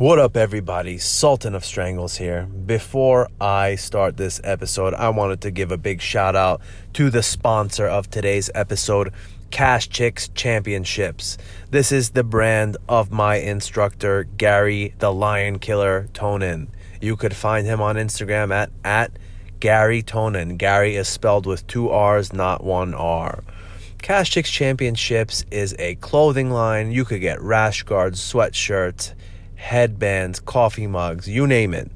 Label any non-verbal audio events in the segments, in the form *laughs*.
What up, everybody? Sultan of Strangles here. Before I start this episode, I wanted to give a big shout out to the sponsor of today's episode, Cash Chicks Championships. This is the brand of my instructor, Garry the Lion Killer Tonon. You could find him on Instagram at, at Garry Tonon. Gary is spelled with two R's, not one R. Cash Chicks Championships is a clothing line. You could get rash guards, sweatshirts, headbands, coffee mugs, you name it.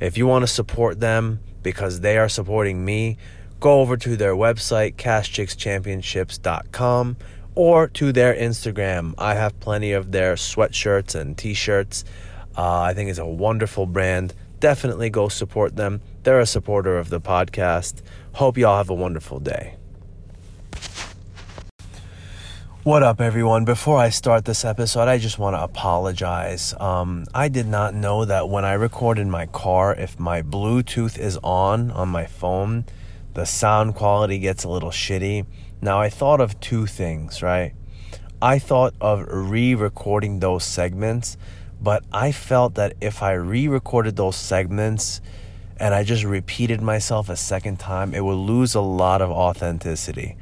If you want to support them because they are supporting me, go over to their website, cashchickschampionships.com, or to their Instagram. I have plenty of their sweatshirts and t shirts. Uh, I think it's a wonderful brand. Definitely go support them. They're a supporter of the podcast. Hope y'all have a wonderful day. What up, everyone? Before I start this episode, I just want to apologize. Um, I did not know that when I record in my car, if my Bluetooth is on on my phone, the sound quality gets a little shitty. Now, I thought of two things, right? I thought of re recording those segments, but I felt that if I re recorded those segments and I just repeated myself a second time, it would lose a lot of authenticity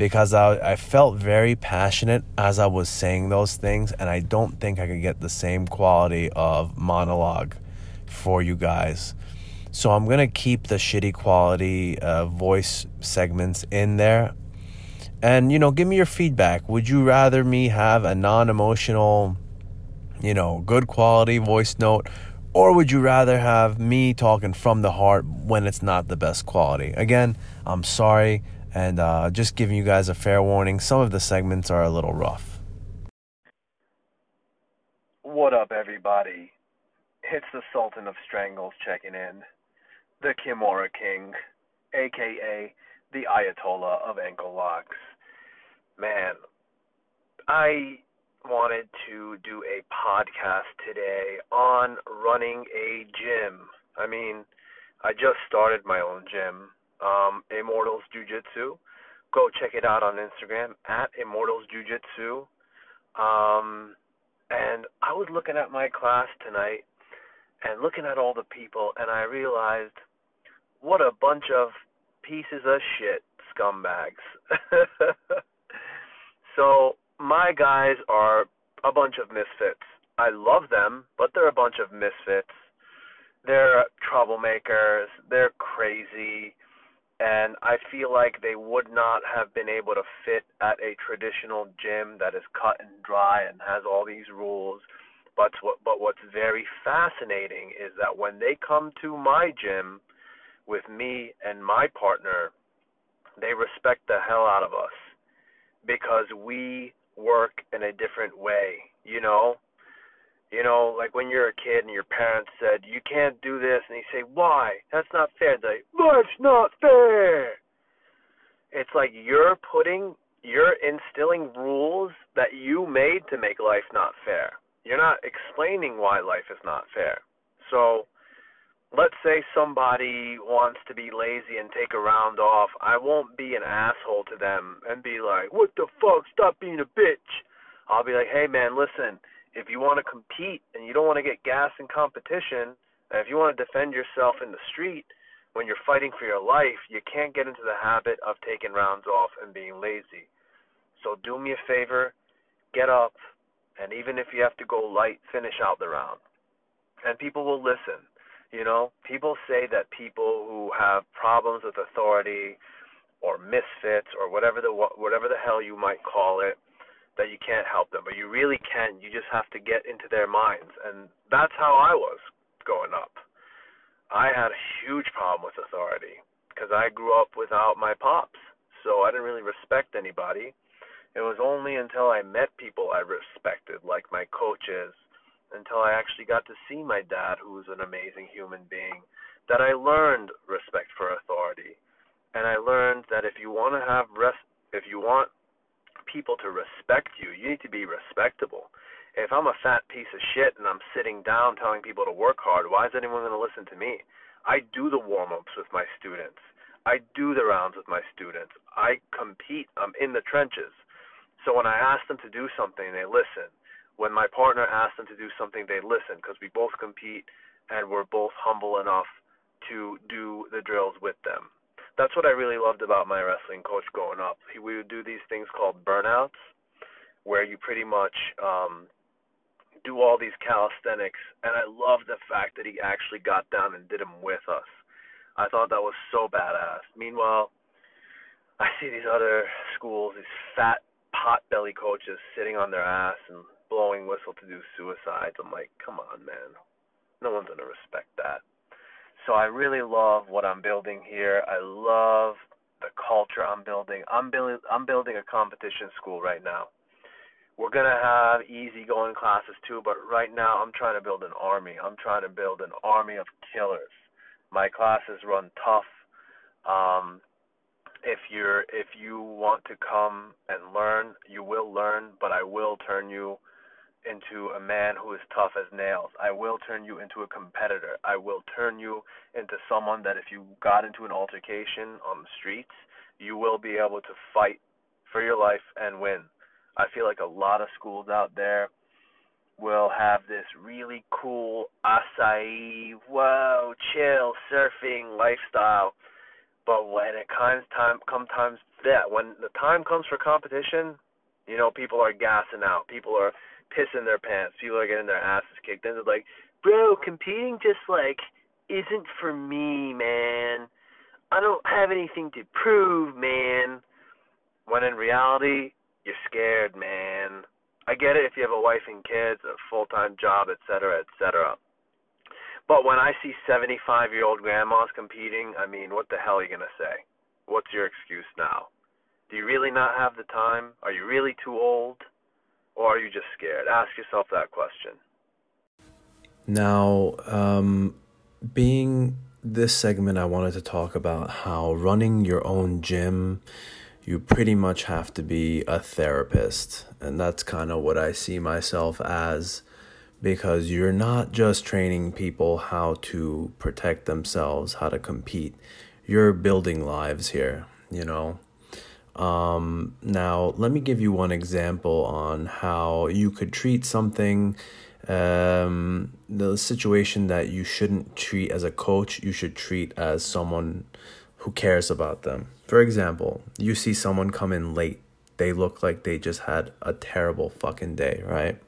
because I, I felt very passionate as I was saying those things, and I don't think I could get the same quality of monologue for you guys. So I'm gonna keep the shitty quality uh, voice segments in there, and you know, give me your feedback. Would you rather me have a non-emotional, you know, good quality voice note? Or would you rather have me talking from the heart when it's not the best quality? Again, I'm sorry. And uh, just giving you guys a fair warning, some of the segments are a little rough. What up, everybody? It's the Sultan of Strangles checking in. The Kimura King, aka the Ayatollah of ankle locks. Man, I wanted to do a podcast today on running a gym. I mean, I just started my own gym um, Immortals Jiu Jitsu. Go check it out on Instagram at Immortals Jiu Jitsu. Um, and I was looking at my class tonight and looking at all the people, and I realized what a bunch of pieces of shit scumbags. *laughs* so my guys are a bunch of misfits. I love them, but they're a bunch of misfits. They're troublemakers. They're crazy and I feel like they would not have been able to fit at a traditional gym that is cut and dry and has all these rules. But what but what's very fascinating is that when they come to my gym with me and my partner, they respect the hell out of us because we work in a different way, you know? You know, like when you're a kid and your parents said, you can't do this, and you say, why? That's not fair. They, life's not fair. It's like you're putting, you're instilling rules that you made to make life not fair. You're not explaining why life is not fair. So, let's say somebody wants to be lazy and take a round off. I won't be an asshole to them and be like, what the fuck? Stop being a bitch. I'll be like, hey man, listen if you want to compete and you don't want to get gas in competition, and if you want to defend yourself in the street when you're fighting for your life, you can't get into the habit of taking rounds off and being lazy. So do me a favor, get up, and even if you have to go light, finish out the round. And people will listen. You know, people say that people who have problems with authority or misfits or whatever the whatever the hell you might call it that you can't help them, but you really can. You just have to get into their minds, and that's how I was growing up. I had a huge problem with authority because I grew up without my pops, so I didn't really respect anybody. It was only until I met people I respected, like my coaches, until I actually got to see my dad, who was an amazing human being, that I learned respect for authority. And I learned that if you want to have rest, if you want people to respect you. You need to be respectable. If I'm a fat piece of shit and I'm sitting down telling people to work hard, why is anyone going to listen to me? I do the warm ups with my students. I do the rounds with my students. I compete. I'm in the trenches. So when I ask them to do something, they listen. When my partner asks them to do something, they listen because we both compete and we're both humble enough to do the drills with them. That's what I really loved about my wrestling coach growing up. He, we would do these things called burnouts, where you pretty much um, do all these calisthenics, and I love the fact that he actually got down and did them with us. I thought that was so badass. Meanwhile, I see these other schools, these fat pot belly coaches sitting on their ass and blowing whistle to do suicides. I'm like, come on, man. No one's gonna respect that. So I really love what I'm building here. I love the culture I'm building. I'm building I'm building a competition school right now. We're gonna have easy going classes too, but right now I'm trying to build an army. I'm trying to build an army of killers. My classes run tough. Um, if you're if you want to come and learn, you will learn, but I will turn you into a man who is tough as nails. I will turn you into a competitor. I will turn you into someone that if you got into an altercation on the streets, you will be able to fight for your life and win. I feel like a lot of schools out there will have this really cool acai, whoa, chill, surfing lifestyle. But when it comes time, come times that when the time comes for competition, you know, people are gassing out. People are pissing their pants. People are getting their asses kicked. Then they're like, bro, competing just like isn't for me, man. I don't have anything to prove, man. When in reality, you're scared, man. I get it if you have a wife and kids, a full time job, etc., etc. But when I see 75 year old grandmas competing, I mean, what the hell are you going to say? What's your excuse now? Do you really not have the time? Are you really too old? Or are you just scared? Ask yourself that question. Now, um, being this segment, I wanted to talk about how running your own gym, you pretty much have to be a therapist. And that's kind of what I see myself as because you're not just training people how to protect themselves, how to compete. You're building lives here, you know? Um, now, let me give you one example on how you could treat something, um, the situation that you shouldn't treat as a coach, you should treat as someone who cares about them. For example, you see someone come in late, they look like they just had a terrible fucking day, right?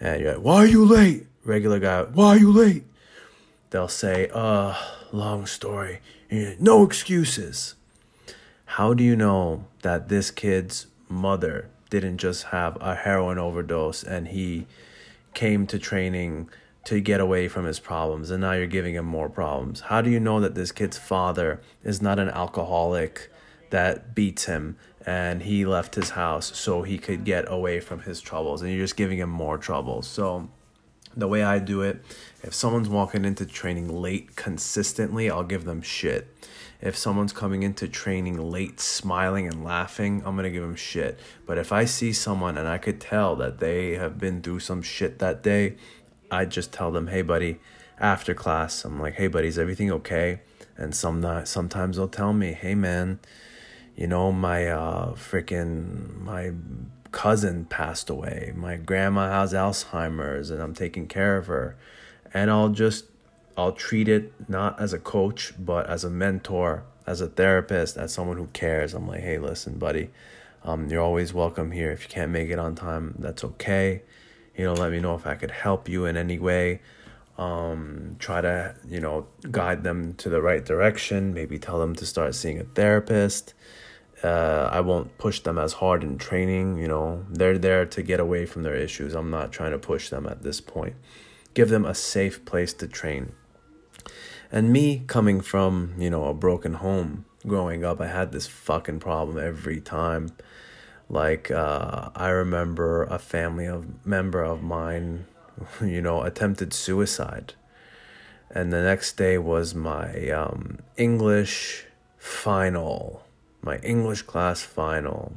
And you're like, why are you late? Regular guy, why are you late? They'll say, uh, long story. No excuses how do you know that this kid's mother didn't just have a heroin overdose and he came to training to get away from his problems and now you're giving him more problems? How do you know that this kid's father is not an alcoholic that beats him and he left his house so he could get away from his troubles and you're just giving him more troubles? So, the way I do it, if someone's walking into training late consistently, I'll give them shit if someone's coming into training late smiling and laughing, I'm going to give them shit. But if I see someone and I could tell that they have been through some shit that day, I just tell them, "Hey buddy, after class, I'm like, "Hey buddy, is everything okay?" And some not, sometimes they'll tell me, "Hey man, you know, my uh freaking my cousin passed away. My grandma has Alzheimer's and I'm taking care of her." And I'll just I'll treat it not as a coach, but as a mentor, as a therapist, as someone who cares. I'm like, hey, listen, buddy, um, you're always welcome here. If you can't make it on time, that's okay. You know, let me know if I could help you in any way. Um, try to, you know, guide them to the right direction. Maybe tell them to start seeing a therapist. Uh, I won't push them as hard in training. You know, they're there to get away from their issues. I'm not trying to push them at this point. Give them a safe place to train. And me coming from, you know, a broken home growing up, I had this fucking problem every time. Like, uh, I remember a family of member of mine, *laughs* you know, attempted suicide. And the next day was my um, English final, my English class final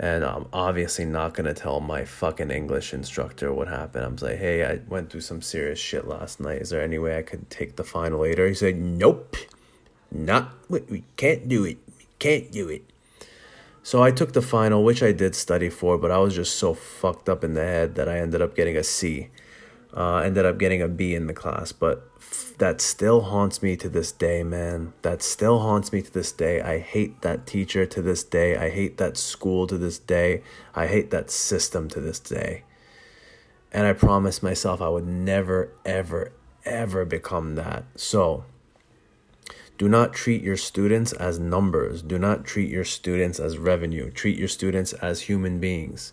and I'm obviously not gonna tell my fucking English instructor what happened. I'm like, hey, I went through some serious shit last night. Is there any way I could take the final later? He said, nope, not. We can't do it. We can't do it. So I took the final, which I did study for, but I was just so fucked up in the head that I ended up getting a C. Uh, ended up getting a B in the class, but f- that still haunts me to this day, man. That still haunts me to this day. I hate that teacher to this day. I hate that school to this day. I hate that system to this day. And I promised myself I would never, ever, ever become that. So, do not treat your students as numbers. Do not treat your students as revenue. Treat your students as human beings.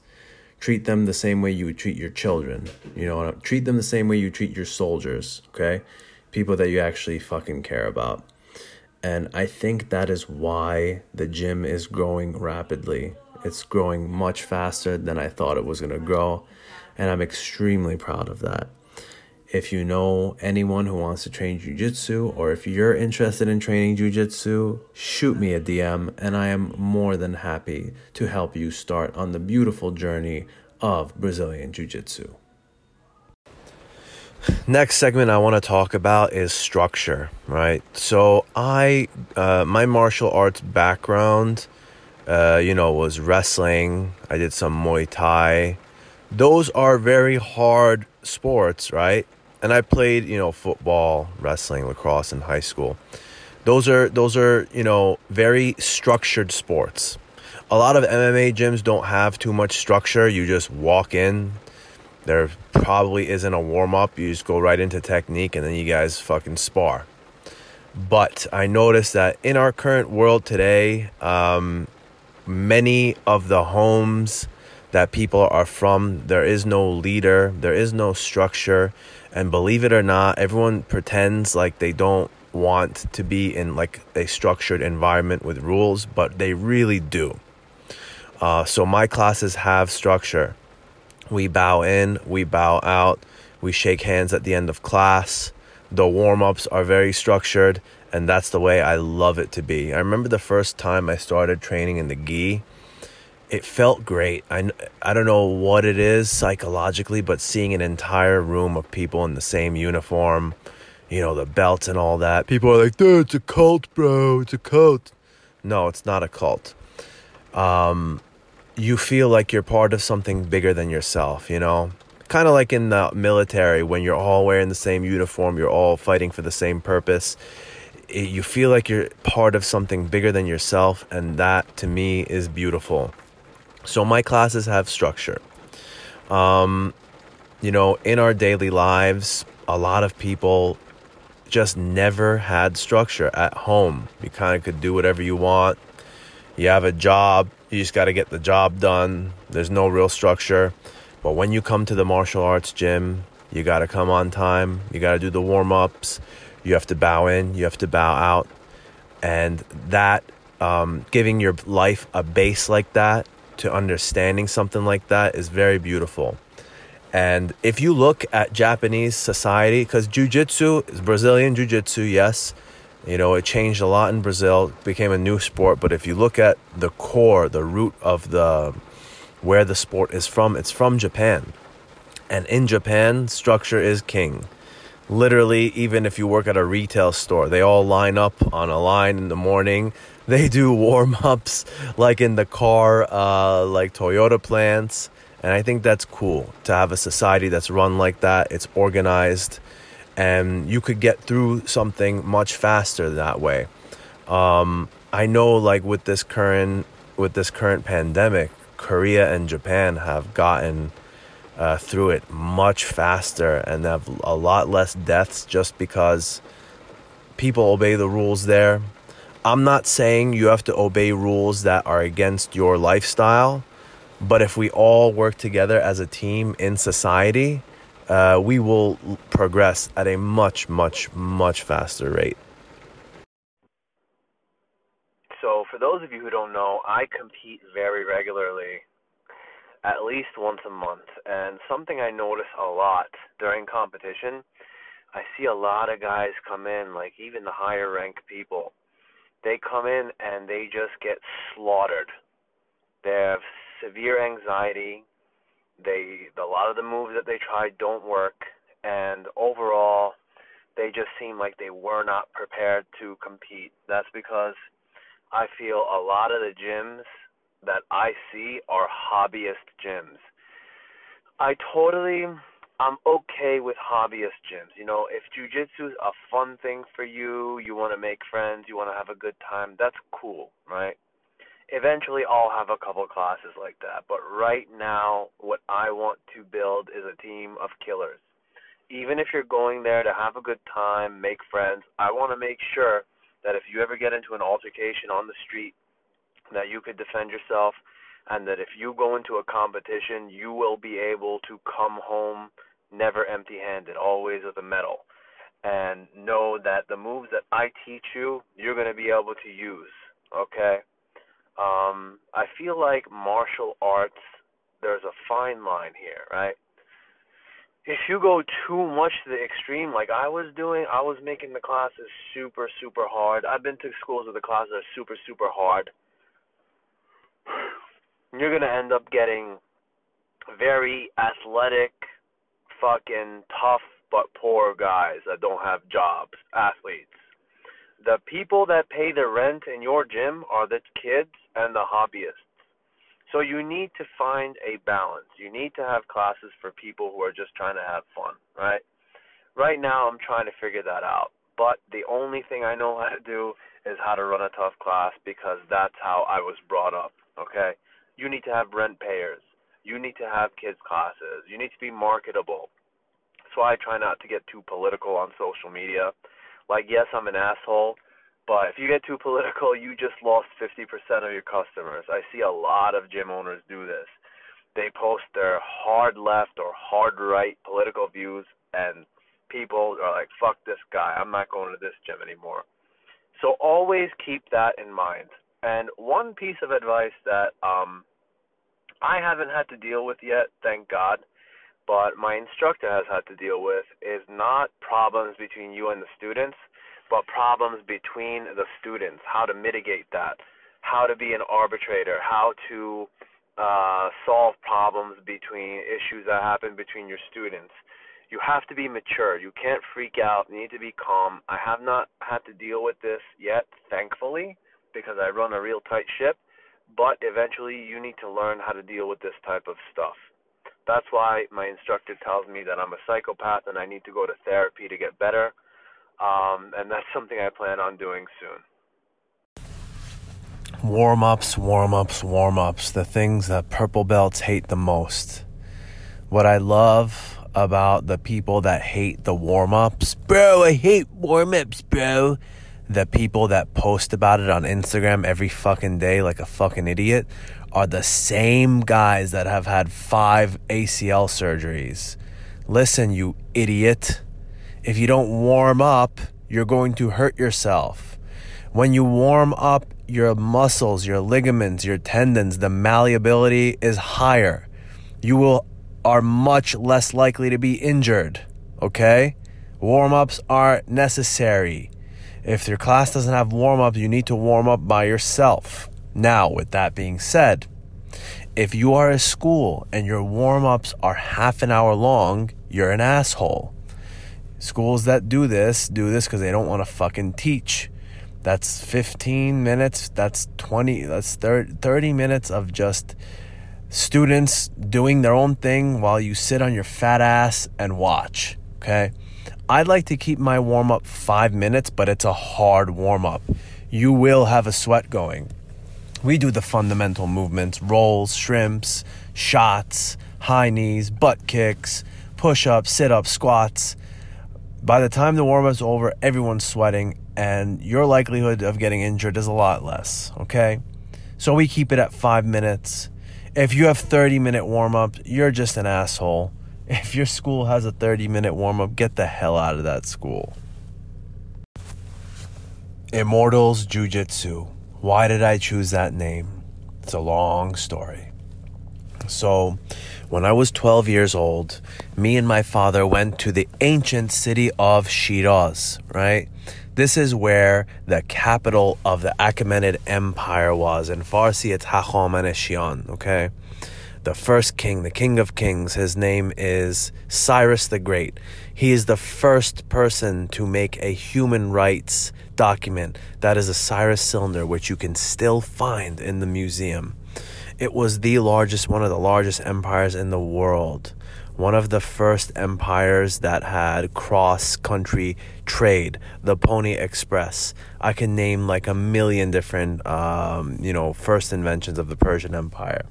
Treat them the same way you would treat your children. You know, what? treat them the same way you treat your soldiers, okay? People that you actually fucking care about. And I think that is why the gym is growing rapidly. It's growing much faster than I thought it was going to grow. And I'm extremely proud of that. If you know anyone who wants to train jujitsu, or if you're interested in training jujitsu, shoot me a DM, and I am more than happy to help you start on the beautiful journey of Brazilian Jiu Jitsu. Next segment I want to talk about is structure, right? So, I, uh, my martial arts background, uh, you know, was wrestling. I did some Muay Thai. Those are very hard sports, right? and I played, you know, football, wrestling, lacrosse in high school. Those are those are, you know, very structured sports. A lot of MMA gyms don't have too much structure. You just walk in. There probably isn't a warm up. You just go right into technique and then you guys fucking spar. But I noticed that in our current world today, um, many of the homes that people are from, there is no leader, there is no structure and believe it or not, everyone pretends like they don't want to be in like a structured environment with rules, but they really do. Uh, so my classes have structure. We bow in, we bow out, we shake hands at the end of class. The warm ups are very structured, and that's the way I love it to be. I remember the first time I started training in the gi it felt great. I, I don't know what it is psychologically, but seeing an entire room of people in the same uniform, you know, the belts and all that. People are like, dude, it's a cult, bro. It's a cult. No, it's not a cult. Um, you feel like you're part of something bigger than yourself, you know? Kind of like in the military when you're all wearing the same uniform, you're all fighting for the same purpose. It, you feel like you're part of something bigger than yourself, and that to me is beautiful. So my classes have structure. Um, you know, in our daily lives, a lot of people just never had structure at home. You kind of could do whatever you want. You have a job, you just got to get the job done. There's no real structure. But when you come to the martial arts gym, you got to come on time. You got to do the warm ups. You have to bow in, you have to bow out. And that, um, giving your life a base like that to understanding something like that is very beautiful. And if you look at Japanese society, because jujitsu is Brazilian jujitsu, yes, you know, it changed a lot in Brazil, became a new sport. But if you look at the core, the root of the where the sport is from, it's from Japan. And in Japan, structure is king. Literally, even if you work at a retail store, they all line up on a line in the morning they do warm ups like in the car, uh, like Toyota plants. And I think that's cool to have a society that's run like that. It's organized, and you could get through something much faster that way. Um, I know, like with this current with this current pandemic, Korea and Japan have gotten uh, through it much faster and have a lot less deaths just because people obey the rules there I'm not saying you have to obey rules that are against your lifestyle, but if we all work together as a team in society, uh, we will progress at a much, much, much faster rate. So, for those of you who don't know, I compete very regularly, at least once a month. And something I notice a lot during competition, I see a lot of guys come in, like even the higher ranked people, they come in and they just get slaughtered. They have severe anxiety. They a lot of the moves that they try don't work, and overall, they just seem like they were not prepared to compete. That's because I feel a lot of the gyms that I see are hobbyist gyms. I totally I'm okay with hobbyist gyms. You know, if jujitsu is a fun thing for you, you want to make friends, you want to have a good time, that's cool, right? Eventually, I'll have a couple classes like that. But right now, what I want to build is a team of killers. Even if you're going there to have a good time, make friends, I want to make sure that if you ever get into an altercation on the street, that you could defend yourself, and that if you go into a competition, you will be able to come home never empty handed, always with a medal. And know that the moves that I teach you, you're going to be able to use. Okay? Um, I feel like martial arts, there's a fine line here, right? If you go too much to the extreme, like I was doing, I was making the classes super, super hard. I've been to schools where the classes are super, super hard. *sighs* You're going to end up getting very athletic, fucking tough but poor guys that don't have jobs, athletes. The people that pay the rent in your gym are the kids and the hobbyists. So you need to find a balance. You need to have classes for people who are just trying to have fun, right? Right now I'm trying to figure that out. But the only thing I know how to do is how to run a tough class because that's how I was brought up, okay? You need to have rent payers. You need to have kids classes. You need to be marketable. That's why I try not to get too political on social media. Like, yes, I'm an asshole, but if you get too political, you just lost 50% of your customers. I see a lot of gym owners do this. They post their hard left or hard right political views, and people are like, fuck this guy. I'm not going to this gym anymore. So always keep that in mind. And one piece of advice that um, I haven't had to deal with yet, thank God, but my instructor has had to deal with is not problems between you and the students, but problems between the students, how to mitigate that, how to be an arbitrator, how to uh, solve problems between issues that happen between your students. You have to be mature. You can't freak out. You need to be calm. I have not had to deal with this yet, thankfully, because I run a real tight ship. But eventually, you need to learn how to deal with this type of stuff. That's why my instructor tells me that I'm a psychopath and I need to go to therapy to get better. Um, and that's something I plan on doing soon. Warm ups, warm ups, warm ups, the things that purple belts hate the most. What I love about the people that hate the warm ups, bro, I hate warm ups, bro. The people that post about it on Instagram every fucking day like a fucking idiot are the same guys that have had five ACL surgeries. Listen, you idiot. If you don't warm up, you're going to hurt yourself. When you warm up your muscles, your ligaments, your tendons, the malleability is higher. You will are much less likely to be injured, okay? Warm-ups are necessary. If your class doesn't have warm-up, you need to warm up by yourself. Now, with that being said, if you are a school and your warm ups are half an hour long, you're an asshole. Schools that do this do this because they don't want to fucking teach. That's 15 minutes, that's 20, that's 30 minutes of just students doing their own thing while you sit on your fat ass and watch. Okay. I'd like to keep my warm up five minutes, but it's a hard warm up. You will have a sweat going. We do the fundamental movements rolls, shrimps, shots, high knees, butt kicks, push ups, sit ups, squats. By the time the warm up's over, everyone's sweating, and your likelihood of getting injured is a lot less, okay? So we keep it at five minutes. If you have 30 minute warm up, you're just an asshole. If your school has a 30 minute warm up, get the hell out of that school. Immortals Jiu Jitsu. Why did I choose that name? It's a long story. So, when I was 12 years old, me and my father went to the ancient city of Shiraz, right? This is where the capital of the Achaemenid Empire was. In Farsi, it's Hachamaneshian, okay? The first king, the king of kings, his name is Cyrus the Great. He is the first person to make a human rights document that is a Cyrus cylinder, which you can still find in the museum. It was the largest, one of the largest empires in the world. One of the first empires that had cross country trade, the Pony Express. I can name like a million different, um, you know, first inventions of the Persian Empire.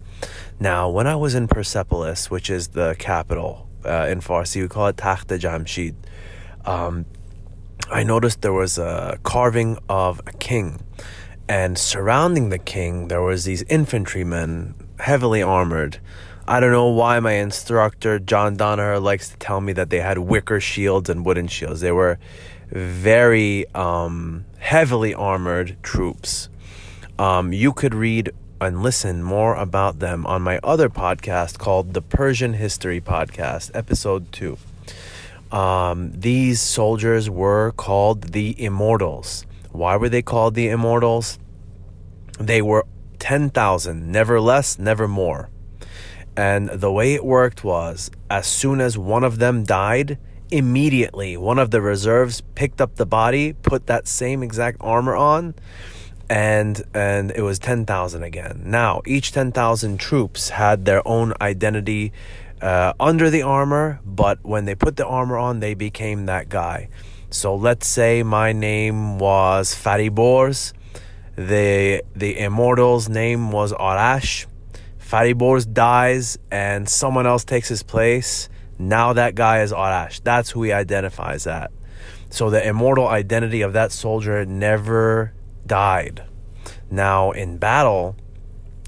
Now, when I was in Persepolis, which is the capital uh, in Farsi, we call it Takht Jamshid. Um, I noticed there was a carving of a king, and surrounding the king there was these infantrymen, heavily armored. I don't know why my instructor John Danaher likes to tell me that they had wicker shields and wooden shields. They were very um, heavily armored troops. Um, you could read and listen more about them on my other podcast called the Persian History Podcast, episode two. Um, these soldiers were called the Immortals. Why were they called the Immortals? They were 10,000, never less, never more. And the way it worked was as soon as one of them died, immediately one of the reserves picked up the body, put that same exact armor on, and and it was 10,000 again. Now, each 10,000 troops had their own identity uh, under the armor, but when they put the armor on, they became that guy. So let's say my name was Fariborz. The the immortal's name was Arash. Fariborz dies and someone else takes his place. Now that guy is Arash. That's who he identifies at. So the immortal identity of that soldier never died. Now in battle,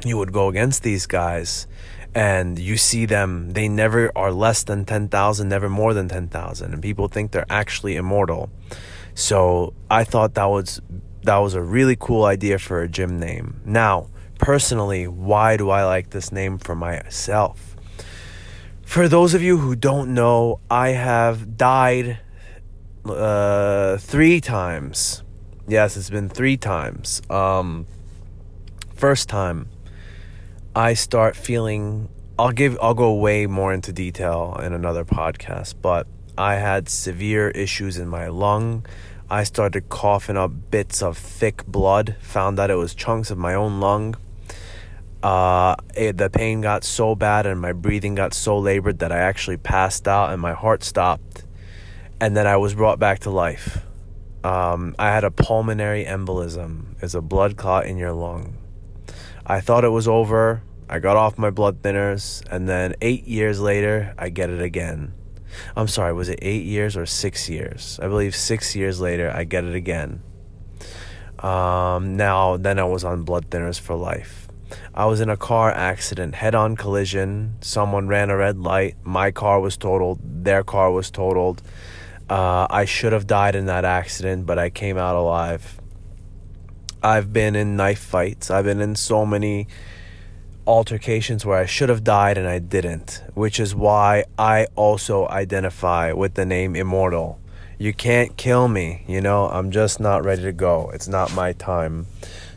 you would go against these guys and you see them they never are less than 10,000 never more than 10,000 and people think they're actually immortal. So i thought that was that was a really cool idea for a gym name. Now personally why do i like this name for myself? For those of you who don't know i have died uh, three times. Yes it's been three times. Um, first time I start feeling I'll give I'll go way more into detail in another podcast, but I had severe issues in my lung. I started coughing up bits of thick blood, found that it was chunks of my own lung. Uh, it, the pain got so bad and my breathing got so labored that I actually passed out and my heart stopped. And then I was brought back to life. Um, I had a pulmonary embolism. It's a blood clot in your lung. I thought it was over. I got off my blood thinners, and then eight years later, I get it again. I'm sorry, was it eight years or six years? I believe six years later, I get it again. Um, now, then I was on blood thinners for life. I was in a car accident, head on collision. Someone ran a red light. My car was totaled. Their car was totaled. Uh, I should have died in that accident, but I came out alive. I've been in knife fights. I've been in so many altercations where I should have died and I didn't, which is why I also identify with the name Immortal. You can't kill me, you know, I'm just not ready to go. It's not my time.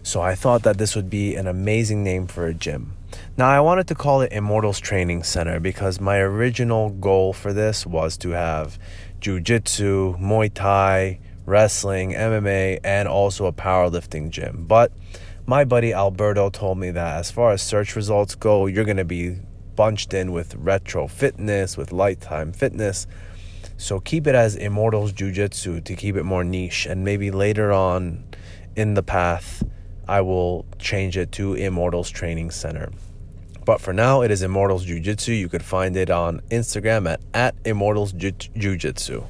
So I thought that this would be an amazing name for a gym. Now, I wanted to call it Immortals Training Center because my original goal for this was to have jujitsu, Muay Thai, wrestling, MMA, and also a powerlifting gym. But my buddy Alberto told me that as far as search results go, you're going to be bunched in with retro fitness, with lifetime fitness. So keep it as Immortals Jiu Jitsu to keep it more niche. And maybe later on in the path, I will change it to Immortals Training Center. But for now, it is Immortals Jiu Jitsu. You could find it on Instagram at, at Immortals Jiu Jitsu.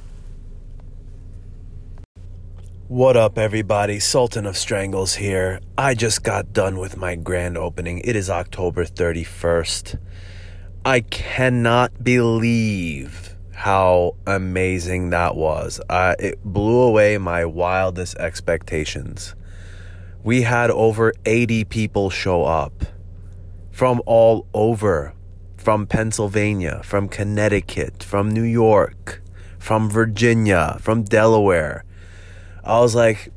What up, everybody? Sultan of Strangles here. I just got done with my grand opening. It is October 31st. I cannot believe how amazing that was. Uh, it blew away my wildest expectations. We had over 80 people show up from all over from Pennsylvania, from Connecticut, from New York, from Virginia, from Delaware I was like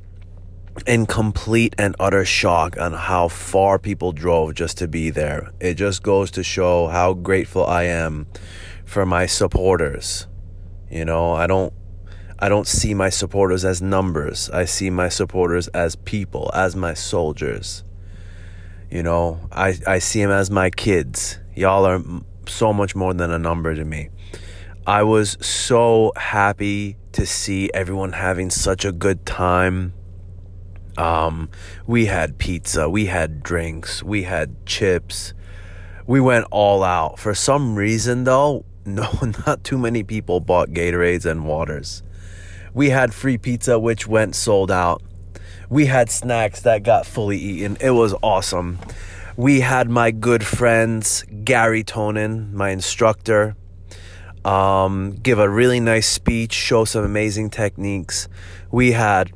in complete and utter shock on how far people drove just to be there. It just goes to show how grateful I am for my supporters. You know, I don't I don't see my supporters as numbers. I see my supporters as people, as my soldiers. You know, I, I see them as my kids. Y'all are so much more than a number to me. I was so happy to see everyone having such a good time. Um, we had pizza, we had drinks, we had chips. We went all out. For some reason, though, *laughs* no, not too many people bought Gatorades and waters. We had free pizza, which went sold out. We had snacks that got fully eaten. It was awesome. We had my good friends, Garry Tonon, my instructor, um, give a really nice speech, show some amazing techniques. We had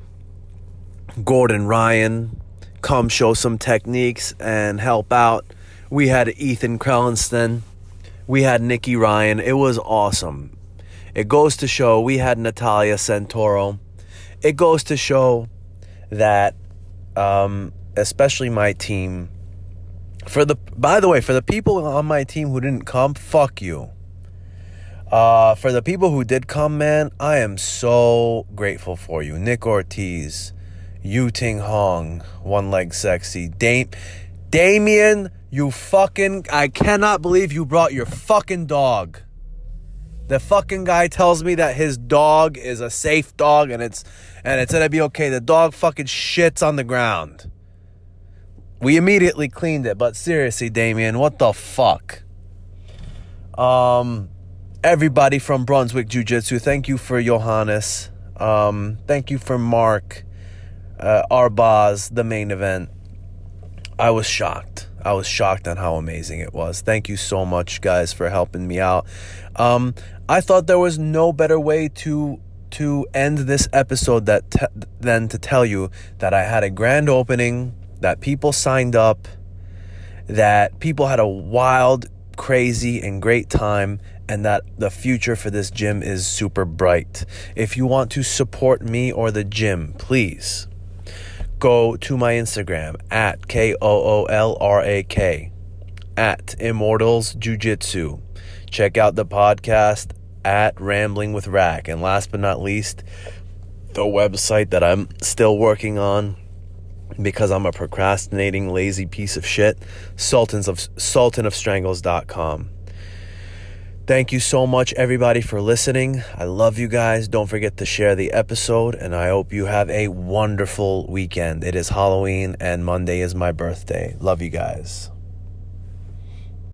Gordon Ryan come show some techniques and help out. We had Ethan Crelinsten. We had Nicky Ryan. It was awesome. It goes to show we had Natalia Santoro. It goes to show that, um, especially my team, for the by the way, for the people on my team who didn't come, fuck you. Uh, for the people who did come, man, I am so grateful for you. Nick Ortiz, Yu Ting Hong, One Leg Sexy, Dame, Damien, you fucking, I cannot believe you brought your fucking dog. The fucking guy tells me that his dog is a safe dog and it's and it's gonna be okay. The dog fucking shits on the ground. We immediately cleaned it, but seriously, Damien, what the fuck? Um everybody from Brunswick Jiu Jitsu. Thank you for Johannes. Um, thank you for Mark, uh, Arbaz, the main event. I was shocked. I was shocked on how amazing it was. Thank you so much, guys, for helping me out. Um, I thought there was no better way to to end this episode that te- than to tell you that I had a grand opening, that people signed up, that people had a wild, crazy, and great time, and that the future for this gym is super bright. If you want to support me or the gym, please go to my Instagram at K O O L R A K at Immortals Jiu Jitsu. Check out the podcast at Rambling with Rack. And last but not least, the website that I'm still working on because I'm a procrastinating lazy piece of shit, sultans of sultanofstrangles.com. Thank you so much, everybody, for listening. I love you guys. Don't forget to share the episode, and I hope you have a wonderful weekend. It is Halloween, and Monday is my birthday. Love you guys.